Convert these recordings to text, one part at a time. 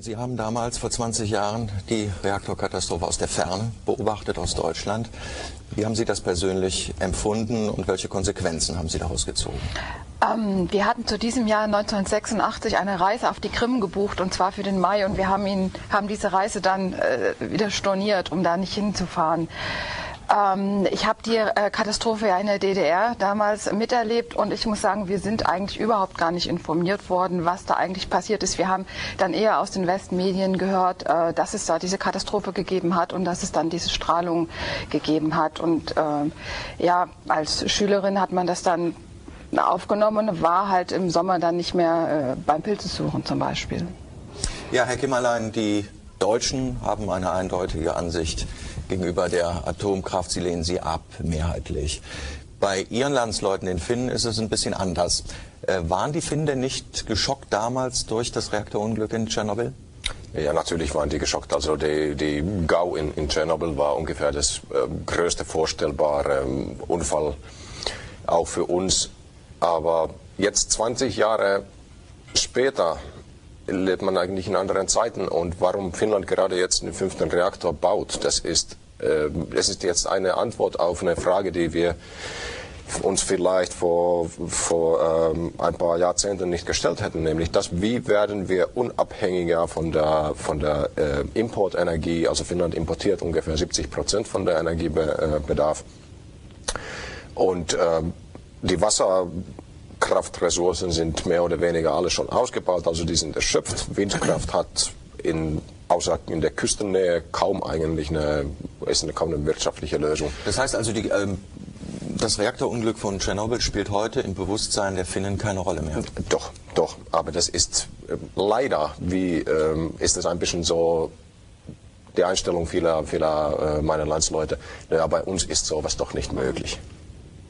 Sie haben damals vor 20 Jahren die Reaktorkatastrophe aus der Ferne beobachtet, aus Deutschland. Wie haben Sie das persönlich empfunden und welche Konsequenzen haben Sie daraus gezogen? Ähm, wir hatten zu diesem Jahr 1986 eine Reise auf die Krim gebucht und zwar für den Mai und wir haben, ihn, haben diese Reise dann äh, wieder storniert, um da nicht hinzufahren. Ähm, ich habe die äh, Katastrophe ja in der DDR damals miterlebt und ich muss sagen, wir sind eigentlich überhaupt gar nicht informiert worden, was da eigentlich passiert ist. Wir haben dann eher aus den Westmedien gehört, äh, dass es da diese Katastrophe gegeben hat und dass es dann diese Strahlung gegeben hat. Und äh, ja, als Schülerin hat man das dann aufgenommen und war halt im Sommer dann nicht mehr äh, beim Pilzesuchen zum Beispiel. Ja, Herr Kimmerlein, die Deutschen haben eine eindeutige Ansicht gegenüber der Atomkraft. Sie lehnen sie ab, mehrheitlich. Bei Ihren Landsleuten, den Finnen, ist es ein bisschen anders. Äh, waren die Finnen denn nicht geschockt damals durch das Reaktorunglück in Tschernobyl? Ja, natürlich waren die geschockt. Also die, die GAU in, in Tschernobyl war ungefähr das äh, größte vorstellbare ähm, Unfall, auch für uns. Aber jetzt 20 Jahre später lebt man eigentlich in anderen Zeiten. Und warum Finnland gerade jetzt den fünften Reaktor baut, das ist, äh, das ist jetzt eine Antwort auf eine Frage, die wir uns vielleicht vor, vor ähm, ein paar Jahrzehnten nicht gestellt hätten, nämlich das, wie werden wir unabhängiger von der, von der äh, Importenergie, also Finnland importiert ungefähr 70 Prozent von der Energiebedarf. Und äh, die Wasser Kraftressourcen sind mehr oder weniger alle schon ausgebaut, also die sind erschöpft. Windkraft hat in, außer in der Küstennähe kaum eigentlich eine, ist eine, kaum eine wirtschaftliche Lösung. Das heißt also, die, ähm, das Reaktorunglück von Tschernobyl spielt heute im Bewusstsein der Finnen keine Rolle mehr. Doch, doch, aber das ist äh, leider, wie ähm, ist es ein bisschen so die Einstellung vieler, vieler äh, meiner Landsleute, ja, bei uns ist sowas doch nicht möglich.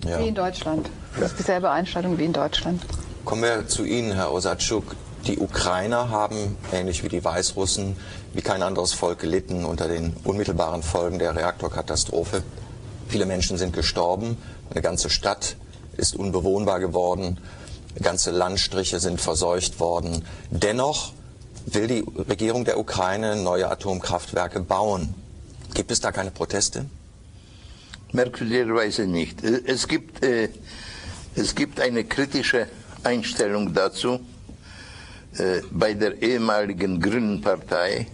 Ja. Wie in Deutschland. Das ist dieselbe Einstellung wie in Deutschland. Kommen wir zu Ihnen, Herr Osatschuk. Die Ukrainer haben, ähnlich wie die Weißrussen, wie kein anderes Volk gelitten unter den unmittelbaren Folgen der Reaktorkatastrophe. Viele Menschen sind gestorben, eine ganze Stadt ist unbewohnbar geworden, ganze Landstriche sind verseucht worden. Dennoch will die Regierung der Ukraine neue Atomkraftwerke bauen. Gibt es da keine Proteste? Merkwürdigerweise nicht. Es gibt, äh, es gibt eine kritische Einstellung dazu äh, bei der ehemaligen Grünen Partei.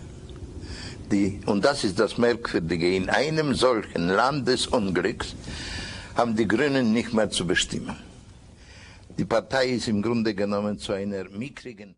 Die, und das ist das Merkwürdige, in einem solchen Landesunglücks haben die Grünen nicht mehr zu bestimmen. Die Partei ist im Grunde genommen zu einer mickrigen